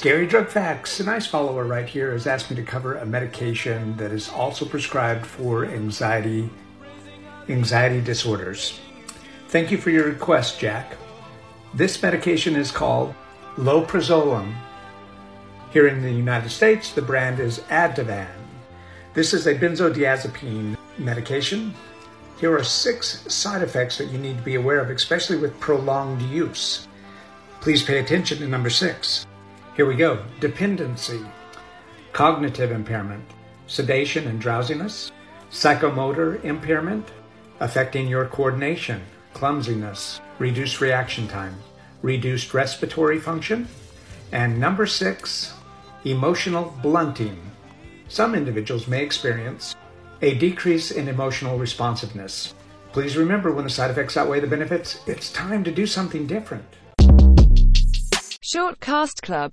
Scary Drug Facts. A nice follower right here has asked me to cover a medication that is also prescribed for anxiety anxiety disorders. Thank you for your request, Jack. This medication is called Loprazolam. Here in the United States, the brand is Ativan. This is a benzodiazepine medication. Here are six side effects that you need to be aware of, especially with prolonged use. Please pay attention to number six. Here we go dependency, cognitive impairment, sedation and drowsiness, psychomotor impairment, affecting your coordination, clumsiness, reduced reaction time, reduced respiratory function, and number six, emotional blunting. Some individuals may experience a decrease in emotional responsiveness. Please remember when the side effects outweigh the benefits, it's time to do something different. Shortcast Club